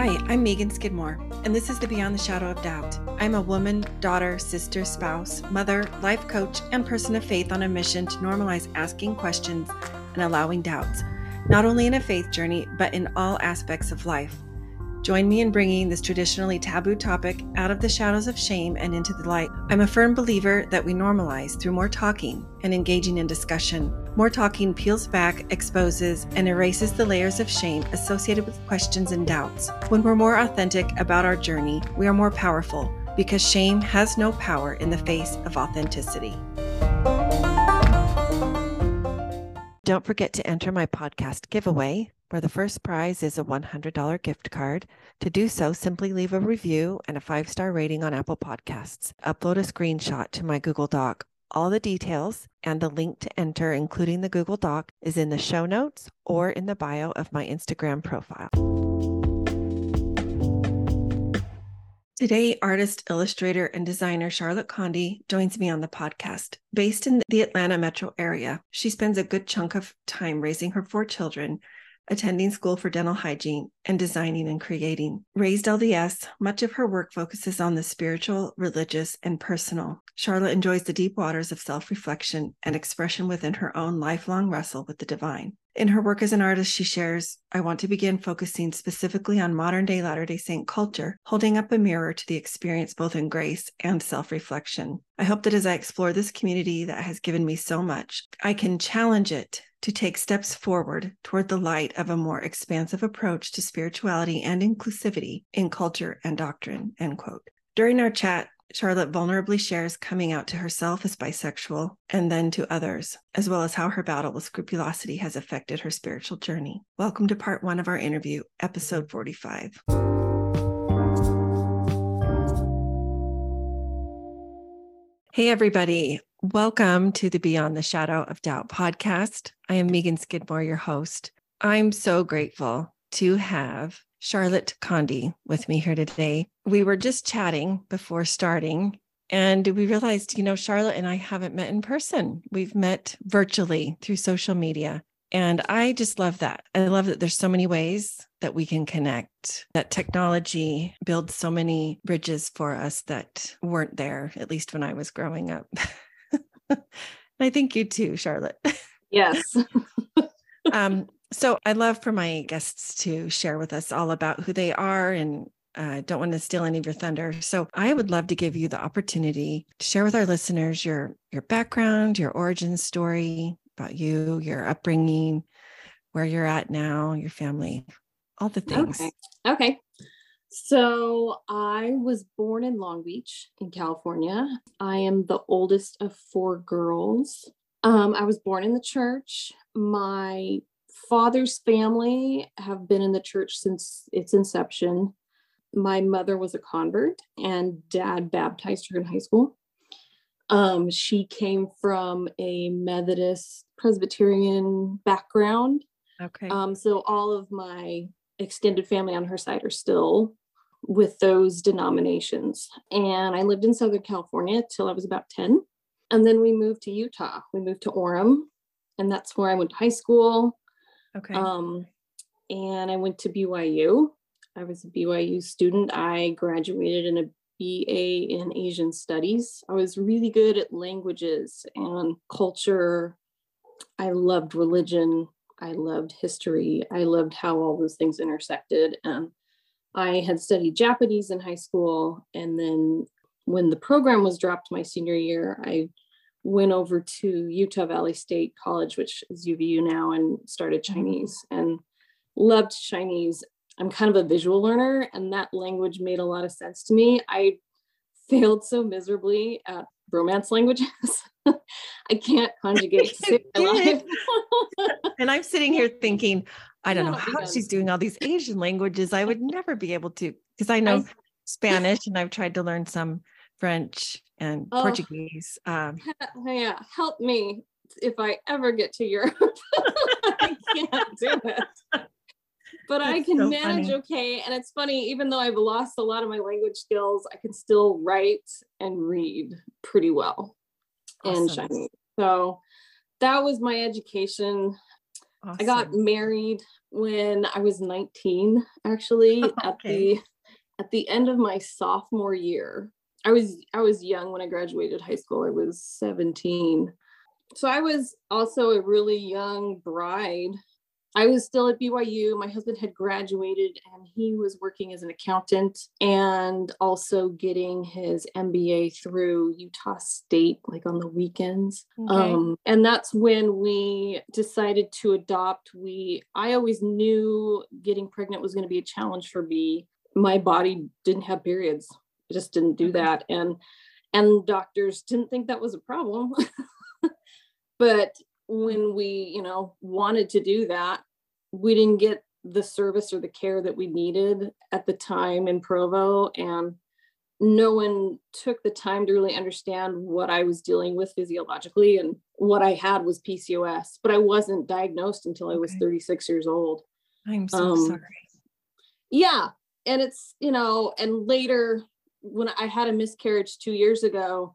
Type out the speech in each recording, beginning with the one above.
Hi, I'm Megan Skidmore, and this is the Beyond the Shadow of Doubt. I'm a woman, daughter, sister, spouse, mother, life coach, and person of faith on a mission to normalize asking questions and allowing doubts, not only in a faith journey, but in all aspects of life. Join me in bringing this traditionally taboo topic out of the shadows of shame and into the light. I'm a firm believer that we normalize through more talking and engaging in discussion. More talking peels back, exposes, and erases the layers of shame associated with questions and doubts. When we're more authentic about our journey, we are more powerful because shame has no power in the face of authenticity. Don't forget to enter my podcast giveaway where the first prize is a $100 gift card. To do so, simply leave a review and a five star rating on Apple Podcasts. Upload a screenshot to my Google Doc. All the details and the link to enter, including the Google Doc, is in the show notes or in the bio of my Instagram profile. Today, artist, illustrator, and designer Charlotte Condie joins me on the podcast. Based in the Atlanta metro area, she spends a good chunk of time raising her four children attending school for dental hygiene, and designing and creating. Raised LDS, much of her work focuses on the spiritual, religious, and personal. Charlotte enjoys the deep waters of self reflection and expression within her own lifelong wrestle with the divine. In her work as an artist, she shares, I want to begin focusing specifically on modern day Latter day Saint culture, holding up a mirror to the experience both in grace and self reflection. I hope that as I explore this community that has given me so much, I can challenge it to take steps forward toward the light of a more expansive approach to spirituality and inclusivity in culture and doctrine. End quote. During our chat, Charlotte vulnerably shares coming out to herself as bisexual and then to others, as well as how her battle with scrupulosity has affected her spiritual journey. Welcome to part one of our interview, episode 45. Hey, everybody. Welcome to the Beyond the Shadow of Doubt podcast. I am Megan Skidmore, your host. I'm so grateful to have Charlotte Condie with me here today. We were just chatting before starting, and we realized, you know, Charlotte and I haven't met in person. We've met virtually through social media. And I just love that. I love that there's so many ways that we can connect, that technology builds so many bridges for us that weren't there, at least when I was growing up. I think you too, Charlotte. Yes. um, so I love for my guests to share with us all about who they are and uh, don't want to steal any of your thunder. So I would love to give you the opportunity to share with our listeners your your background, your origin story about you, your upbringing, where you're at now, your family, all the things. Okay. Okay. So I was born in Long Beach in California. I am the oldest of four girls. Um, I was born in the church. My father's family have been in the church since its inception. My mother was a convert, and dad baptized her in high school. Um, she came from a Methodist Presbyterian background. Okay. Um, so all of my extended family on her side are still with those denominations. And I lived in Southern California till I was about 10. And then we moved to Utah. We moved to Orem, and that's where I went to high school. Okay. Um, and I went to BYU. I was a BYU student. I graduated in a BA in Asian Studies. I was really good at languages and culture. I loved religion. I loved history. I loved how all those things intersected. And I had studied Japanese in high school. And then when the program was dropped my senior year, I went over to Utah Valley State College, which is UVU now, and started mm-hmm. Chinese and loved Chinese. I'm kind of a visual learner, and that language made a lot of sense to me. I failed so miserably at romance languages. I can't conjugate. and I'm sitting here thinking, I don't know how she's doing all these Asian languages. I would never be able to because I know I, Spanish and I've tried to learn some French and oh, Portuguese. Um, yeah, help me if I ever get to Europe. I can't do it. But I can so manage funny. okay. And it's funny, even though I've lost a lot of my language skills, I can still write and read pretty well awesome. in Chinese. So that was my education. Awesome. I got married when I was 19, actually, okay. at the at the end of my sophomore year. I was I was young when I graduated high school. I was 17. So I was also a really young bride I was still at BYU. My husband had graduated and he was working as an accountant and also getting his MBA through Utah State, like on the weekends. Okay. Um, and that's when we decided to adopt. We, I always knew getting pregnant was going to be a challenge for me. My body didn't have periods. It just didn't do that. And, and doctors didn't think that was a problem. but when we, you know, wanted to do that, we didn't get the service or the care that we needed at the time in Provo. And no one took the time to really understand what I was dealing with physiologically. And what I had was PCOS, but I wasn't diagnosed until I was 36 years old. I'm so um, sorry. Yeah. And it's, you know, and later when I had a miscarriage two years ago,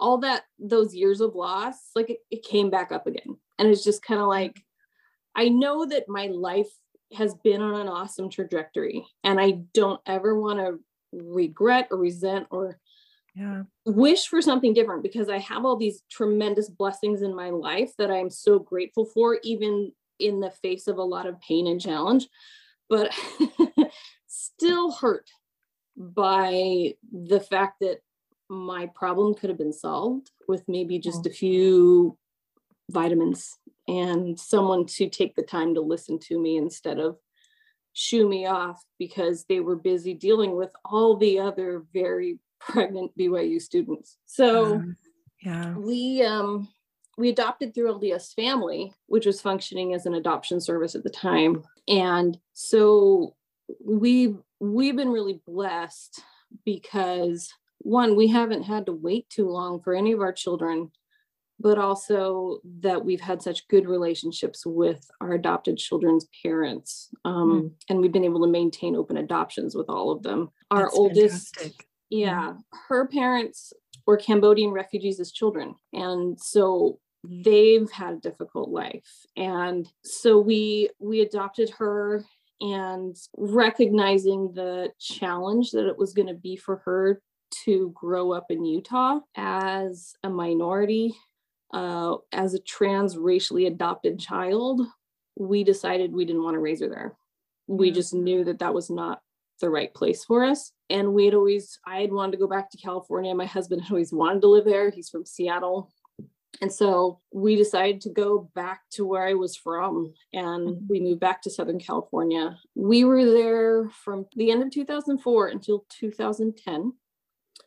all that, those years of loss, like it, it came back up again. And it's just kind of like, I know that my life has been on an awesome trajectory and I don't ever want to regret or resent or yeah. wish for something different because I have all these tremendous blessings in my life that I'm so grateful for, even in the face of a lot of pain and challenge, but still hurt by the fact that my problem could have been solved with maybe just mm. a few vitamins and someone to take the time to listen to me instead of shoo me off because they were busy dealing with all the other very pregnant BYU students. So um, yeah, we um we adopted through LDS Family, which was functioning as an adoption service at the time. And so we we've been really blessed because one, we haven't had to wait too long for any of our children but also that we've had such good relationships with our adopted children's parents. Um, mm. And we've been able to maintain open adoptions with all of them. Our That's oldest, fantastic. yeah, her parents were Cambodian refugees as children. And so they've had a difficult life. And so we we adopted her and recognizing the challenge that it was going to be for her to grow up in Utah as a minority uh, as a trans racially adopted child, we decided we didn't want to raise her there. We just knew that that was not the right place for us. And we had always, I had wanted to go back to California. My husband had always wanted to live there. He's from Seattle. And so we decided to go back to where I was from and mm-hmm. we moved back to Southern California. We were there from the end of 2004 until 2010.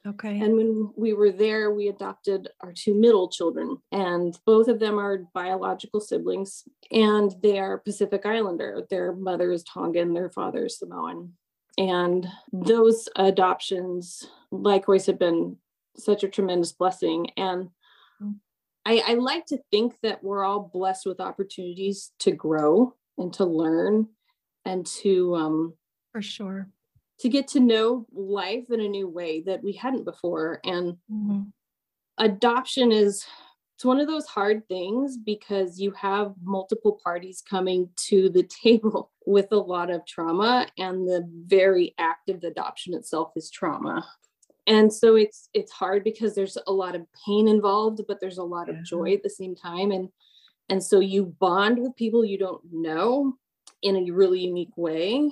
Okay. And when we were there, we adopted our two middle children, and both of them are biological siblings, and they are Pacific Islander. Their mother is Tongan, their father is Samoan. And those adoptions, likewise, have been such a tremendous blessing. And I, I like to think that we're all blessed with opportunities to grow and to learn and to um, for sure to get to know life in a new way that we hadn't before. And mm-hmm. adoption is it's one of those hard things because you have multiple parties coming to the table with a lot of trauma and the very act of adoption itself is trauma. And so it's it's hard because there's a lot of pain involved but there's a lot of joy at the same time. And and so you bond with people you don't know in a really unique way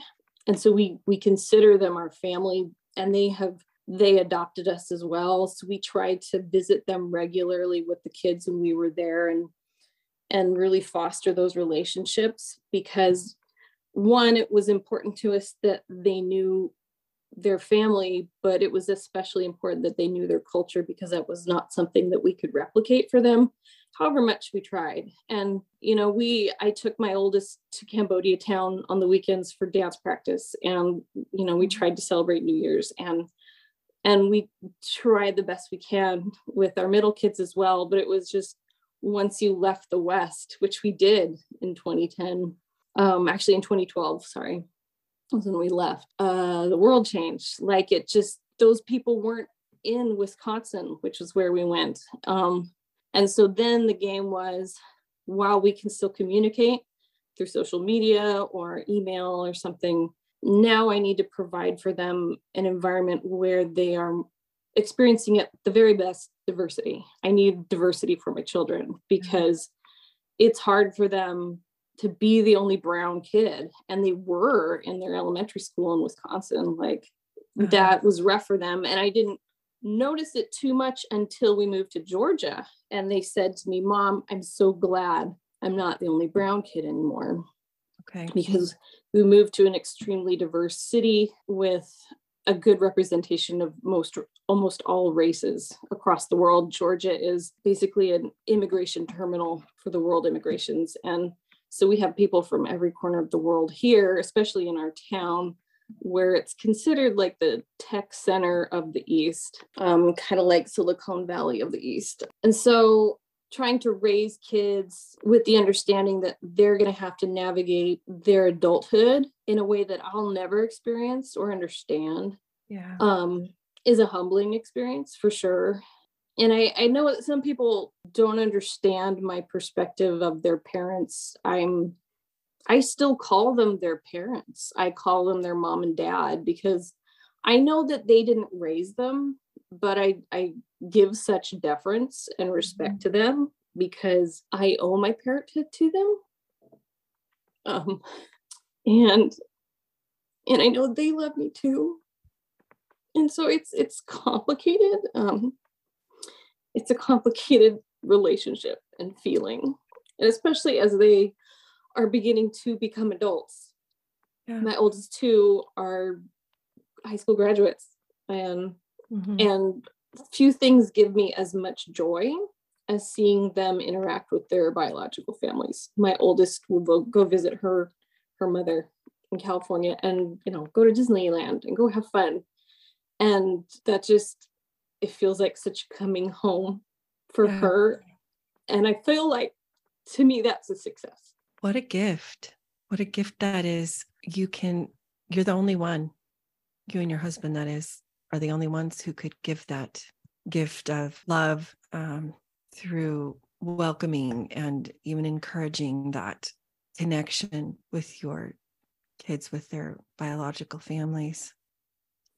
and so we we consider them our family and they have they adopted us as well. So we tried to visit them regularly with the kids when we were there and and really foster those relationships because one it was important to us that they knew their family but it was especially important that they knew their culture because that was not something that we could replicate for them however much we tried. And, you know, we, I took my oldest to Cambodia town on the weekends for dance practice. And, you know, we mm-hmm. tried to celebrate New Year's and, and we tried the best we can with our middle kids as well. But it was just once you left the West, which we did in 2010, um, actually in 2012, sorry, was when we left, uh, the world changed. Like it just, those people weren't in Wisconsin, which is where we went. Um, and so then the game was while we can still communicate, through social media or email or something. Now I need to provide for them an environment where they are experiencing at the very best diversity. I need diversity for my children because it's hard for them to be the only brown kid. And they were in their elementary school in Wisconsin. Like uh-huh. that was rough for them. And I didn't notice it too much until we moved to Georgia. And they said to me, Mom, I'm so glad I'm not the only brown kid anymore. Okay. Because we moved to an extremely diverse city with a good representation of most almost all races across the world. Georgia is basically an immigration terminal for the world immigrations. And so we have people from every corner of the world here, especially in our town, where it's considered like the tech center of the East, um, kind of like Silicon Valley of the East. And so trying to raise kids with the understanding that they're going to have to navigate their adulthood in a way that I'll never experience or understand. Yeah. Um, is a humbling experience for sure. And I, I know that some people don't understand my perspective of their parents. I'm I still call them their parents. I call them their mom and dad because I know that they didn't raise them, but I, I give such deference and respect mm-hmm. to them because I owe my parenthood to them. Um, and and I know they love me too. And so it's it's complicated. Um, it's a complicated relationship and feeling, and especially as they are beginning to become adults. Yeah. My oldest two are high school graduates, and mm-hmm. and few things give me as much joy as seeing them interact with their biological families. My oldest will go visit her her mother in California and you know go to Disneyland and go have fun. And that just it feels like such coming home for yeah. her. And I feel like to me that's a success. What a gift. What a gift that is. You can you're the only one. You and your husband that is are the only ones who could give that gift of love um, through welcoming and even encouraging that connection with your kids with their biological families.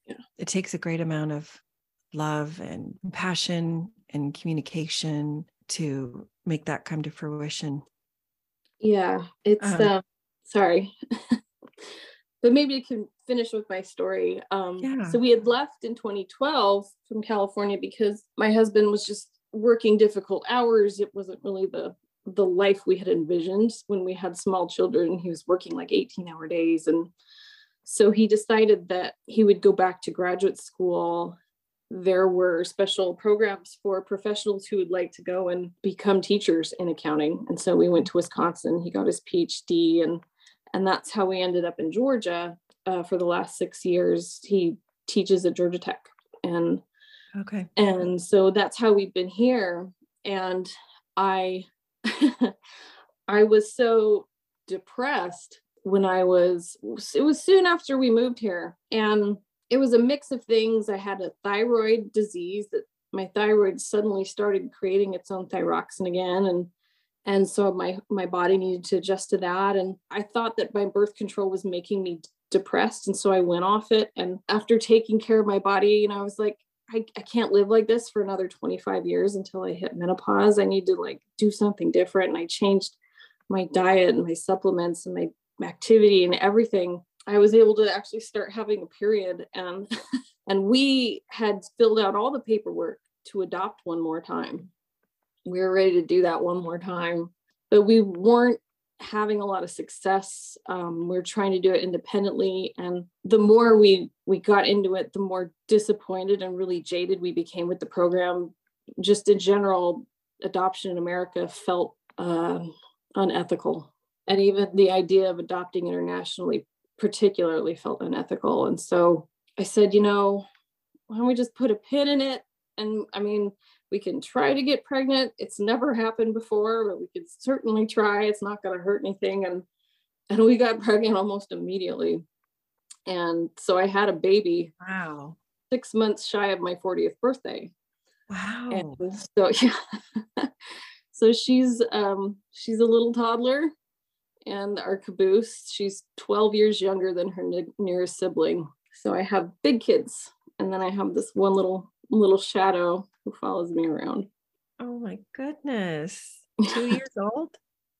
Yeah. It takes a great amount of love and passion and communication to make that come to fruition. Yeah, it's um, uh, sorry. but maybe I can finish with my story. Um, yeah. So we had left in 2012 from California because my husband was just working difficult hours. It wasn't really the the life we had envisioned when we had small children. He was working like 18 hour days. And so he decided that he would go back to graduate school. There were special programs for professionals who would like to go and become teachers in accounting. And so we went to Wisconsin. He got his PhD and and that's how we ended up in Georgia uh, for the last six years. He teaches at Georgia Tech, and okay, and so that's how we've been here. And I, I was so depressed when I was. It was soon after we moved here, and it was a mix of things. I had a thyroid disease that my thyroid suddenly started creating its own thyroxin again, and and so my my body needed to adjust to that and i thought that my birth control was making me depressed and so i went off it and after taking care of my body you know i was like I, I can't live like this for another 25 years until i hit menopause i need to like do something different and i changed my diet and my supplements and my activity and everything i was able to actually start having a period and and we had filled out all the paperwork to adopt one more time we were ready to do that one more time, but we weren't having a lot of success. Um, we are trying to do it independently, and the more we we got into it, the more disappointed and really jaded we became with the program. Just in general, adoption in America felt uh, unethical, and even the idea of adopting internationally particularly felt unethical. And so I said, you know, why don't we just put a pin in it? And I mean, we can try to get pregnant. It's never happened before, but we could certainly try. It's not going to hurt anything. And and we got pregnant almost immediately. And so I had a baby. Wow. Six months shy of my 40th birthday. Wow. And so yeah. so she's um she's a little toddler and our caboose. She's 12 years younger than her nearest sibling. So I have big kids, and then I have this one little little shadow who follows me around. Oh my goodness. Two years old?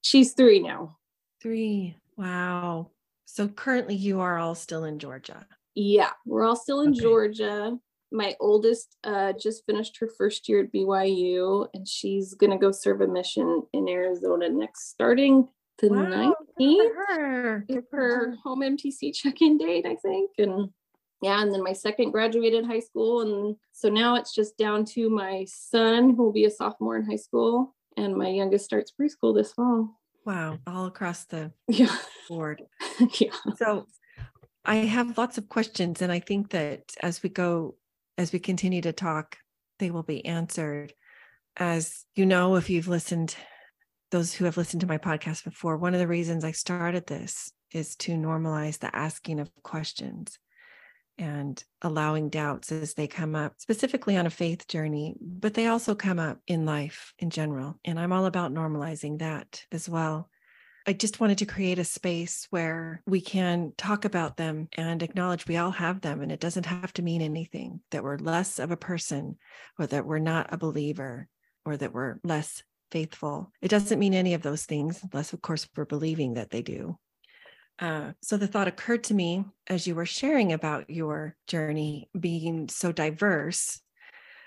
She's three now. Three. Wow. So currently you are all still in Georgia. Yeah, we're all still in okay. Georgia. My oldest uh, just finished her first year at BYU, and she's going to go serve a mission in Arizona next, starting the wow, 19th. Her. her home MTC check in date, I think. And yeah, and then my second graduated high school. And so now it's just down to my son, who will be a sophomore in high school, and my youngest starts preschool this fall. Wow, all across the yeah. board. yeah. So I have lots of questions, and I think that as we go, as we continue to talk, they will be answered. As you know, if you've listened, those who have listened to my podcast before, one of the reasons I started this is to normalize the asking of questions and allowing doubts as they come up, specifically on a faith journey, but they also come up in life in general. And I'm all about normalizing that as well. I just wanted to create a space where we can talk about them and acknowledge we all have them. And it doesn't have to mean anything that we're less of a person or that we're not a believer or that we're less faithful. It doesn't mean any of those things, unless, of course, we're believing that they do. Uh, so the thought occurred to me as you were sharing about your journey being so diverse.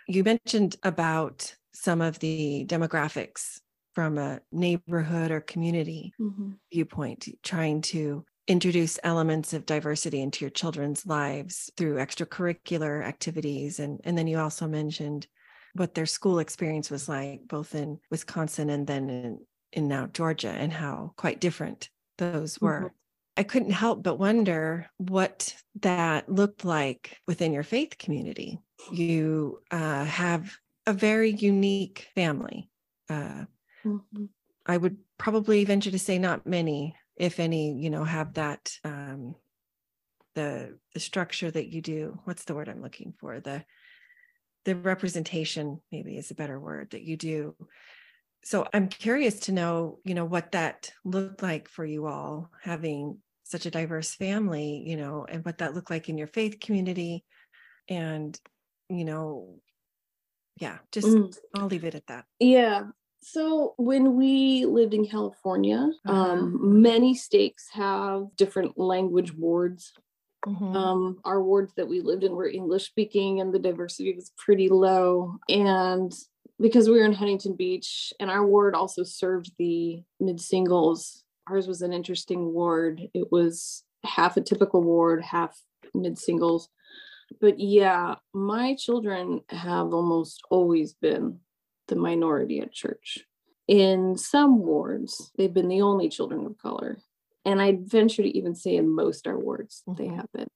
You mentioned about some of the demographics from a neighborhood or community mm-hmm. viewpoint, trying to introduce elements of diversity into your children's lives through extracurricular activities. And, and then you also mentioned what their school experience was like, both in Wisconsin and then in, in now Georgia, and how quite different those were. Mm-hmm. I couldn't help but wonder what that looked like within your faith community. You uh, have a very unique family. Uh, mm-hmm. I would probably venture to say not many, if any, you know, have that um, the the structure that you do. What's the word I'm looking for? The the representation maybe is a better word that you do. So i'm curious to know you know what that looked like for you all having such a diverse family you know and what that looked like in your faith community. And you know yeah just mm. i'll leave it at that. Yeah. So when we lived in california uh-huh. um, many states have different language wards Mm-hmm. Um, our wards that we lived in were English speaking, and the diversity was pretty low. And because we were in Huntington Beach, and our ward also served the mid singles ours was an interesting ward. It was half a typical ward, half mid singles. But yeah, my children have almost always been the minority at church. In some wards, they've been the only children of color. And I'd venture to even say in most our wards, mm-hmm. they have been.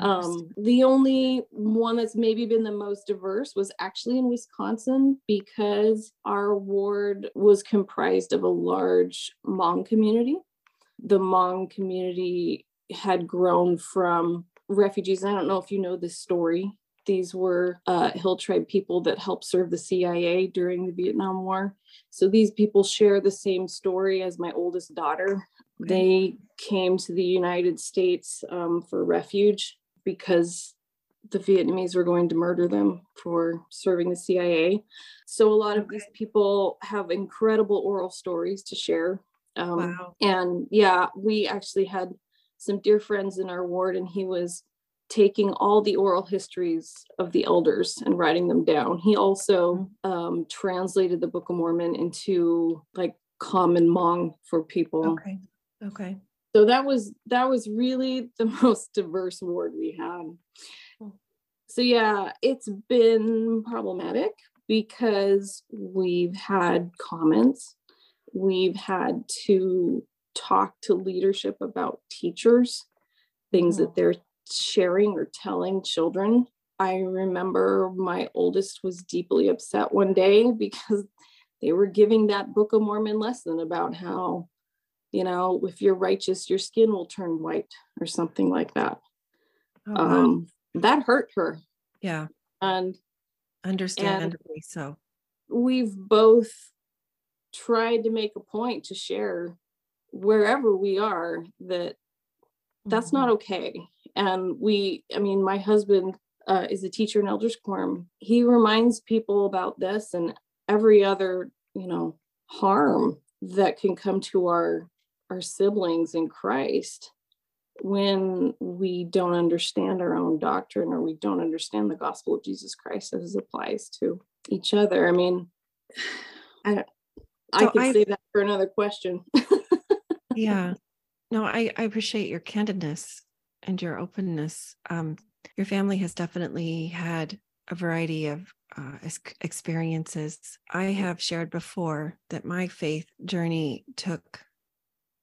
Um, the only one that's maybe been the most diverse was actually in Wisconsin because our ward was comprised of a large Hmong community. The Hmong community had grown from refugees. I don't know if you know this story. These were uh, Hill tribe people that helped serve the CIA during the Vietnam War. So these people share the same story as my oldest daughter. They came to the United States um, for refuge because the Vietnamese were going to murder them for serving the CIA. So a lot of these people have incredible oral stories to share. Um, wow. And yeah, we actually had some dear friends in our ward, and he was taking all the oral histories of the elders and writing them down. He also mm-hmm. um, translated the Book of Mormon into like common Mong for people. Okay. Okay. So that was that was really the most diverse ward we had. Hmm. So yeah it's been problematic because we've had comments. We've had to talk to leadership about teachers things that hmm. they're sharing or telling children. I remember my oldest was deeply upset one day because they were giving that book of mormon lesson about how you know, if you're righteous, your skin will turn white or something like that. Oh, wow. um, that hurt her. Yeah. And understandably and so. We've both tried to make a point to share wherever we are that that's mm-hmm. not okay and we i mean my husband uh, is a teacher in elders quorum he reminds people about this and every other you know harm that can come to our our siblings in christ when we don't understand our own doctrine or we don't understand the gospel of jesus christ as it applies to each other i mean i I could I, save that for another question. yeah. No, I, I appreciate your candidness and your openness. Um, your family has definitely had a variety of uh, experiences. I have shared before that my faith journey took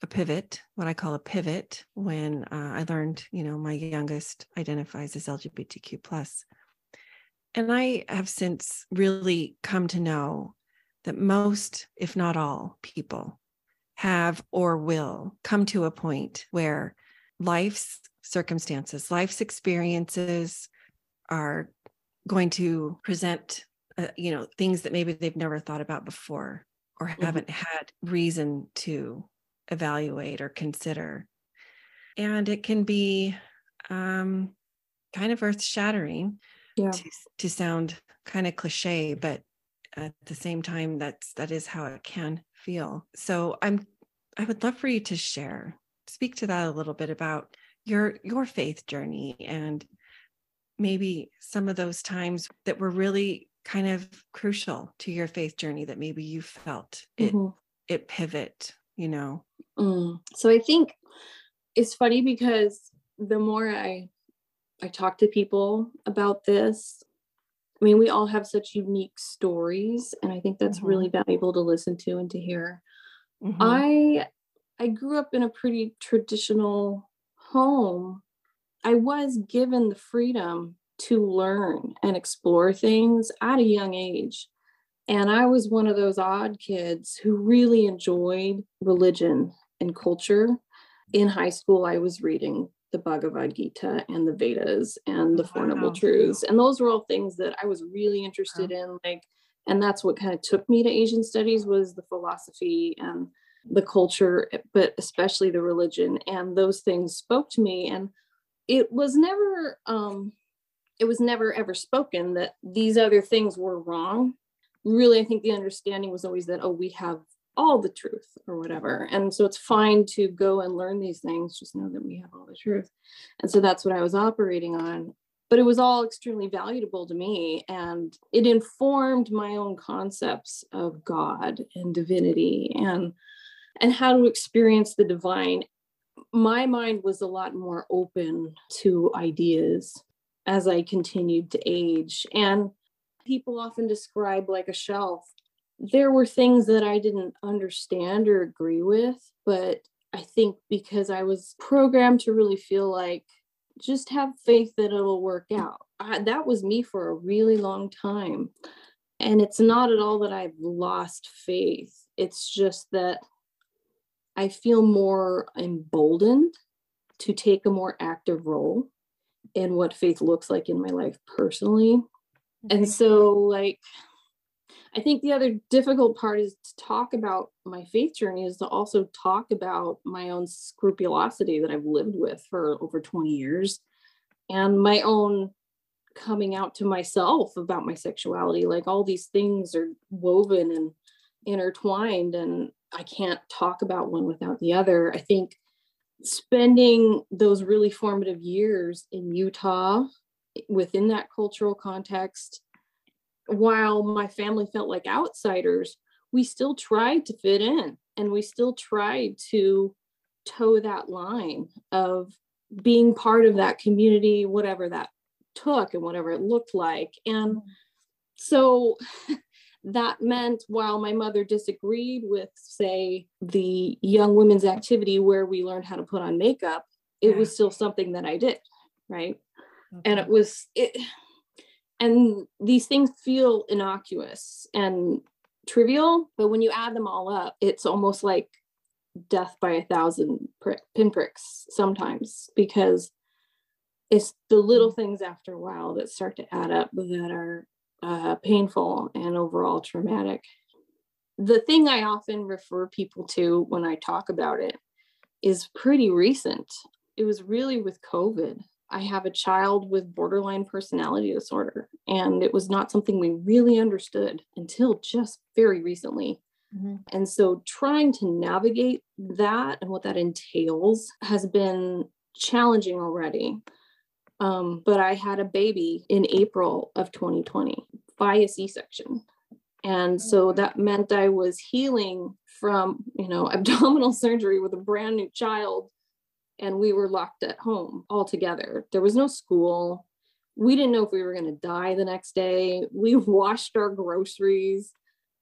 a pivot, what I call a pivot, when uh, I learned, you know, my youngest identifies as LGBTQ plus, and I have since really come to know that most, if not all, people have or will come to a point where life's circumstances, life's experiences are going to present, uh, you know, things that maybe they've never thought about before or mm-hmm. haven't had reason to evaluate or consider. And it can be um, kind of earth shattering yeah. to, to sound kind of cliche, but at the same time that's that is how it can feel so i'm i would love for you to share speak to that a little bit about your your faith journey and maybe some of those times that were really kind of crucial to your faith journey that maybe you felt it mm-hmm. it pivot you know mm. so i think it's funny because the more i i talk to people about this I mean, we all have such unique stories, and I think that's mm-hmm. really valuable to listen to and to hear. Mm-hmm. I I grew up in a pretty traditional home. I was given the freedom to learn and explore things at a young age. And I was one of those odd kids who really enjoyed religion and culture. In high school, I was reading the Bhagavad Gita and the Vedas and the Four Noble Truths. And those were all things that I was really interested in. Like, and that's what kind of took me to Asian studies was the philosophy and the culture, but especially the religion. And those things spoke to me. And it was never, um, it was never ever spoken that these other things were wrong. Really, I think the understanding was always that, oh, we have all the truth or whatever. And so it's fine to go and learn these things, just know that we have all the truth. And so that's what I was operating on. But it was all extremely valuable to me and it informed my own concepts of God and divinity and and how to experience the divine. My mind was a lot more open to ideas as I continued to age. And people often describe like a shelf there were things that I didn't understand or agree with, but I think because I was programmed to really feel like just have faith that it'll work out. I, that was me for a really long time. And it's not at all that I've lost faith. It's just that I feel more emboldened to take a more active role in what faith looks like in my life personally. And mm-hmm. so, like, I think the other difficult part is to talk about my faith journey is to also talk about my own scrupulosity that I've lived with for over 20 years and my own coming out to myself about my sexuality. Like all these things are woven and intertwined, and I can't talk about one without the other. I think spending those really formative years in Utah within that cultural context while my family felt like outsiders, we still tried to fit in and we still tried to toe that line of being part of that community, whatever that took and whatever it looked like. And so that meant while my mother disagreed with, say, the young women's activity where we learned how to put on makeup, it yeah. was still something that I did. Right. And it was, it, and these things feel innocuous and trivial but when you add them all up it's almost like death by a thousand prick, pinpricks sometimes because it's the little things after a while that start to add up that are uh, painful and overall traumatic the thing I often refer people to when I talk about it is pretty recent. It was really with COVID. I have a child with borderline personality disorder, and it was not something we really understood until just very recently. Mm-hmm. And so, trying to navigate that and what that entails has been challenging already. Um, but I had a baby in April of 2020 by a C section. And so that meant I was healing from, you know, abdominal surgery with a brand new child. And we were locked at home all together. There was no school. We didn't know if we were going to die the next day. We washed our groceries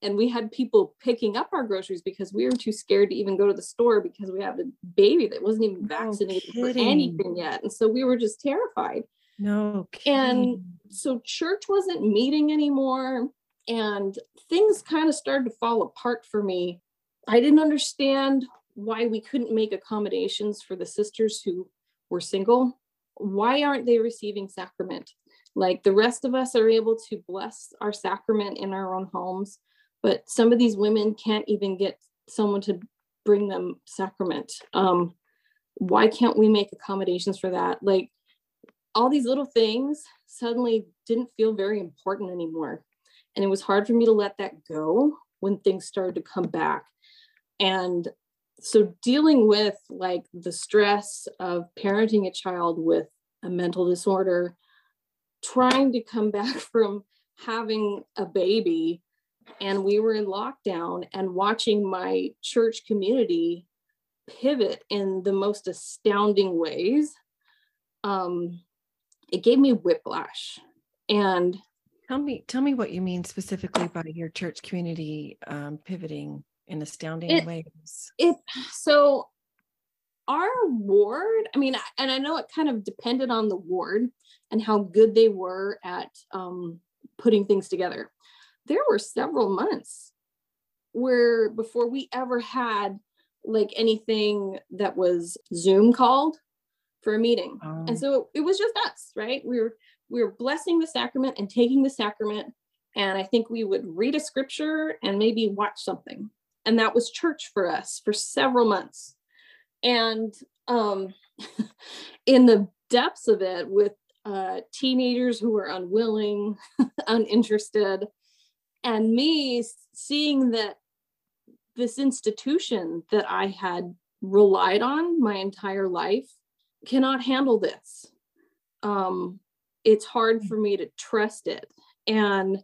and we had people picking up our groceries because we were too scared to even go to the store because we have a baby that wasn't even vaccinated no for anything yet. And so we were just terrified. No. Kidding. And so church wasn't meeting anymore and things kind of started to fall apart for me. I didn't understand why we couldn't make accommodations for the sisters who were single. Why aren't they receiving sacrament? Like the rest of us are able to bless our sacrament in our own homes, but some of these women can't even get someone to bring them sacrament. Um, why can't we make accommodations for that? Like all these little things suddenly didn't feel very important anymore. And it was hard for me to let that go when things started to come back. And so dealing with like the stress of parenting a child with a mental disorder, trying to come back from having a baby and we were in lockdown and watching my church community pivot in the most astounding ways um, it gave me whiplash. And Tell me, tell me what you mean specifically by your church community um, pivoting in astounding it, ways. It so our ward, I mean, and I know it kind of depended on the ward and how good they were at um, putting things together. There were several months where before we ever had like anything that was Zoom called for a meeting. Oh. And so it was just us, right? We were we were blessing the sacrament and taking the sacrament. And I think we would read a scripture and maybe watch something. And that was church for us for several months. And um, in the depths of it, with uh, teenagers who were unwilling, uninterested, and me seeing that this institution that I had relied on my entire life cannot handle this. Um, it's hard mm. for me to trust it. And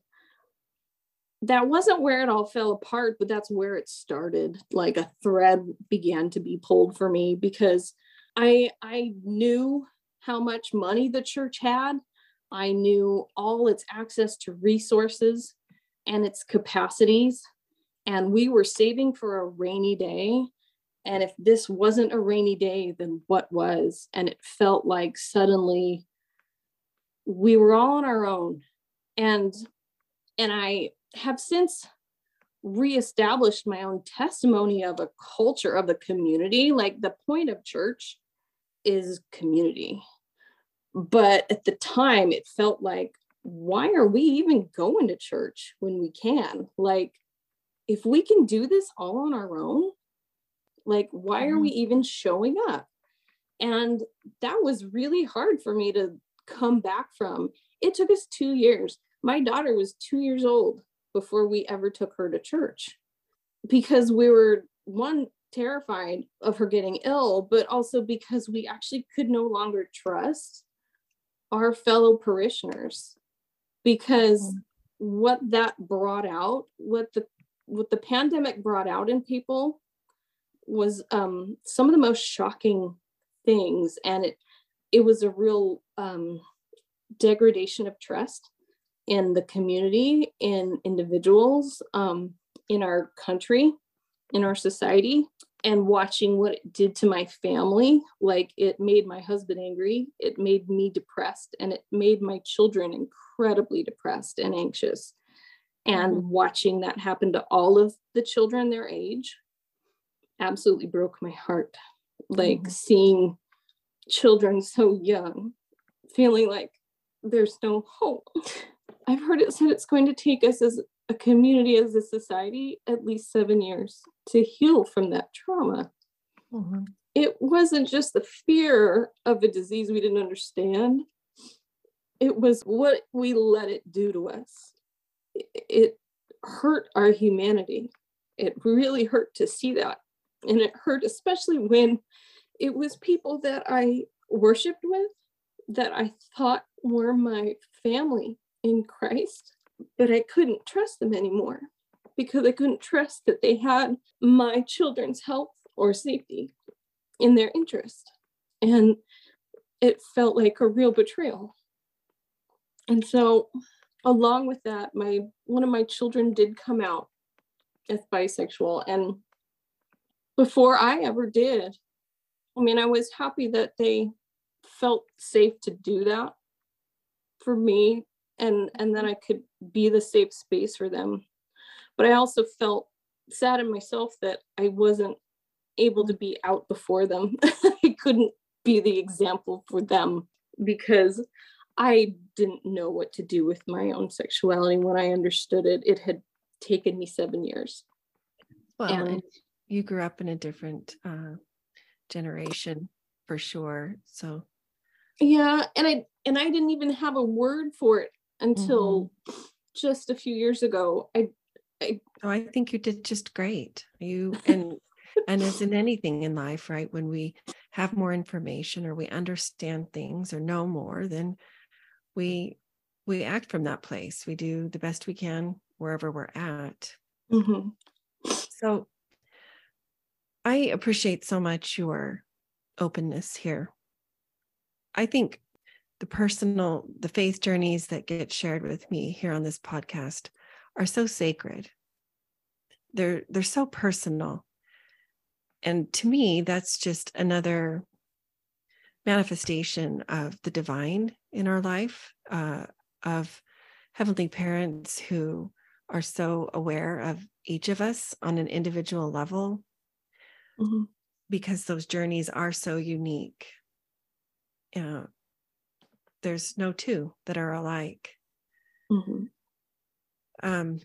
that wasn't where it all fell apart, but that's where it started. Like a thread began to be pulled for me because I I knew how much money the church had. I knew all its access to resources and its capacities. And we were saving for a rainy day. And if this wasn't a rainy day, then what was? And it felt like suddenly we were all on our own and and i have since reestablished my own testimony of a culture of the community like the point of church is community but at the time it felt like why are we even going to church when we can like if we can do this all on our own like why are we mm-hmm. even showing up and that was really hard for me to come back from. It took us two years. My daughter was two years old before we ever took her to church. Because we were one terrified of her getting ill, but also because we actually could no longer trust our fellow parishioners. Because mm-hmm. what that brought out, what the what the pandemic brought out in people was um, some of the most shocking things, and it it was a real um, degradation of trust in the community, in individuals, um, in our country, in our society, and watching what it did to my family. Like it made my husband angry, it made me depressed, and it made my children incredibly depressed and anxious. And mm-hmm. watching that happen to all of the children their age absolutely broke my heart. Like mm-hmm. seeing children so young, feeling like there's no hope. I've heard it said it's going to take us as a community as a society at least seven years to heal from that trauma. Mm-hmm. It wasn't just the fear of a disease we didn't understand, it was what we let it do to us. It hurt our humanity. It really hurt to see that. And it hurt, especially when it was people that I worshiped with, that I thought were my family in Christ, but I couldn't trust them anymore because I couldn't trust that they had my children's health or safety in their interest. And it felt like a real betrayal. And so along with that, my one of my children did come out as bisexual. And before I ever did, I mean, I was happy that they felt safe to do that for me and and then I could be the safe space for them. But I also felt sad in myself that I wasn't able to be out before them. I couldn't be the example for them because I didn't know what to do with my own sexuality when I understood it. It had taken me seven years. Well, and, and you grew up in a different uh, generation for sure. So, yeah, and I and I didn't even have a word for it until mm-hmm. just a few years ago. I, I, oh, I think you did just great. You and and as in anything in life, right? When we have more information or we understand things or know more, then we we act from that place. We do the best we can wherever we're at. Mm-hmm. So I appreciate so much your openness here. I think the personal, the faith journeys that get shared with me here on this podcast are so sacred. They're they're so personal. And to me, that's just another manifestation of the divine in our life, uh, of heavenly parents who are so aware of each of us on an individual level mm-hmm. because those journeys are so unique. Yeah, there's no two that are alike. Mm-hmm. Um,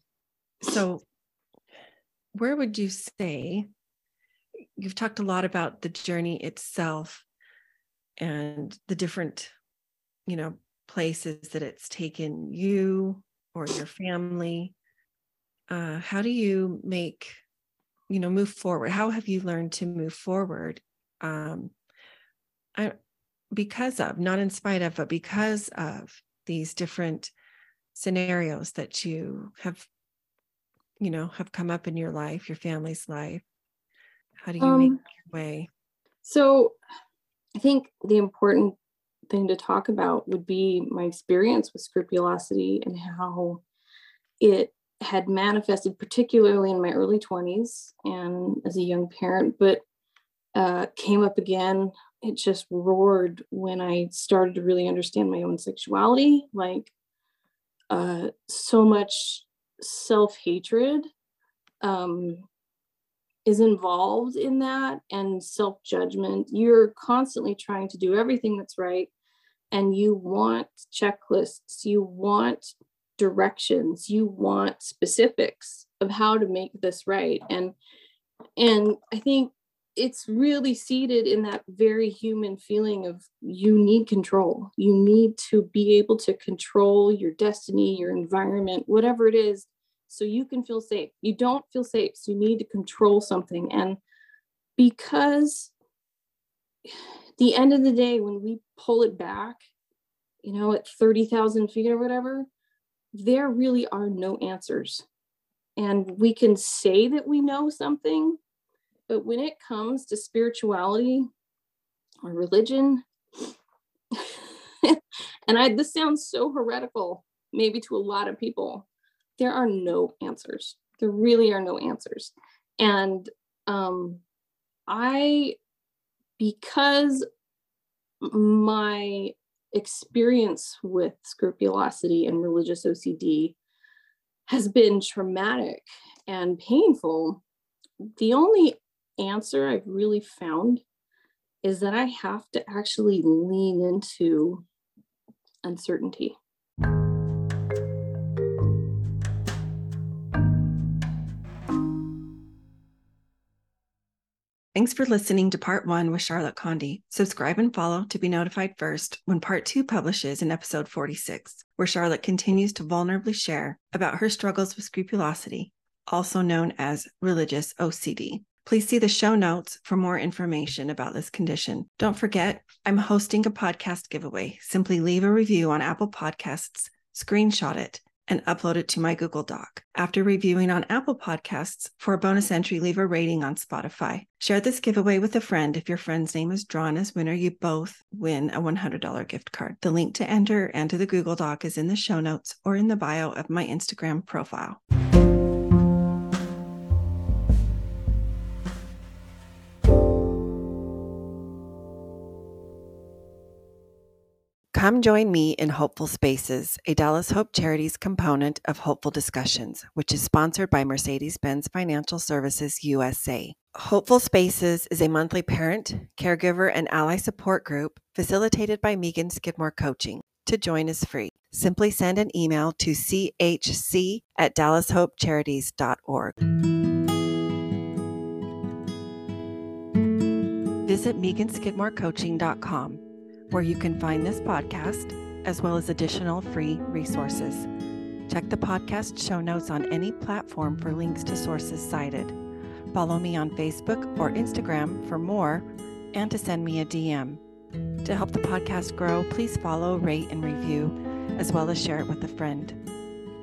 so, where would you say you've talked a lot about the journey itself and the different you know places that it's taken you or your family uh, how do you make you know move forward how have you learned to move forward um, I, because of not in spite of but because of these different scenarios that you have you know have come up in your life your family's life how do you um, make your way so I think the important thing to talk about would be my experience with scrupulosity and how it had manifested, particularly in my early 20s and as a young parent, but uh, came up again. It just roared when I started to really understand my own sexuality. Like uh, so much self hatred, um, is involved in that and self judgment. You're constantly trying to do everything that's right. And you want checklists, you want directions, you want specifics of how to make this right. And and I think it's really seated in that very human feeling of you need control. You need to be able to control your destiny, your environment, whatever it is so you can feel safe. You don't feel safe, so you need to control something. And because the end of the day, when we pull it back, you know, at 30,000 feet or whatever, there really are no answers. And we can say that we know something, but when it comes to spirituality or religion, and I this sounds so heretical, maybe to a lot of people, there are no answers. There really are no answers. And um, I, because my experience with scrupulosity and religious OCD has been traumatic and painful, the only answer I've really found is that I have to actually lean into uncertainty. Thanks for listening to part one with Charlotte Condie. Subscribe and follow to be notified first when part two publishes in episode 46, where Charlotte continues to vulnerably share about her struggles with scrupulosity, also known as religious OCD. Please see the show notes for more information about this condition. Don't forget, I'm hosting a podcast giveaway. Simply leave a review on Apple Podcasts, screenshot it, and upload it to my Google Doc. After reviewing on Apple Podcasts, for a bonus entry, leave a rating on Spotify. Share this giveaway with a friend. If your friend's name is drawn as winner, you both win a $100 gift card. The link to enter and to the Google Doc is in the show notes or in the bio of my Instagram profile. Come join me in Hopeful Spaces, a Dallas Hope Charities component of Hopeful Discussions, which is sponsored by Mercedes Benz Financial Services USA. Hopeful Spaces is a monthly parent, caregiver, and ally support group facilitated by Megan Skidmore Coaching. To join is free. Simply send an email to chc at dallashopecharities.org. Visit meganskidmorecoaching.com where you can find this podcast as well as additional free resources. Check the podcast show notes on any platform for links to sources cited. Follow me on Facebook or Instagram for more and to send me a DM. To help the podcast grow, please follow, rate, and review, as well as share it with a friend.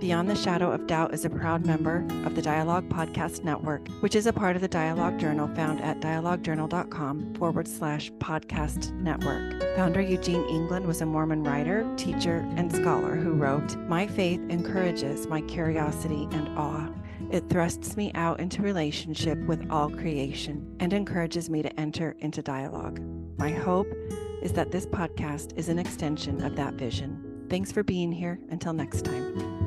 Beyond the Shadow of Doubt is a proud member of the Dialogue Podcast Network, which is a part of the Dialogue Journal found at dialoguejournal.com forward slash podcast network. Founder Eugene England was a Mormon writer, teacher, and scholar who wrote, My faith encourages my curiosity and awe. It thrusts me out into relationship with all creation and encourages me to enter into dialogue. My hope is that this podcast is an extension of that vision. Thanks for being here. Until next time.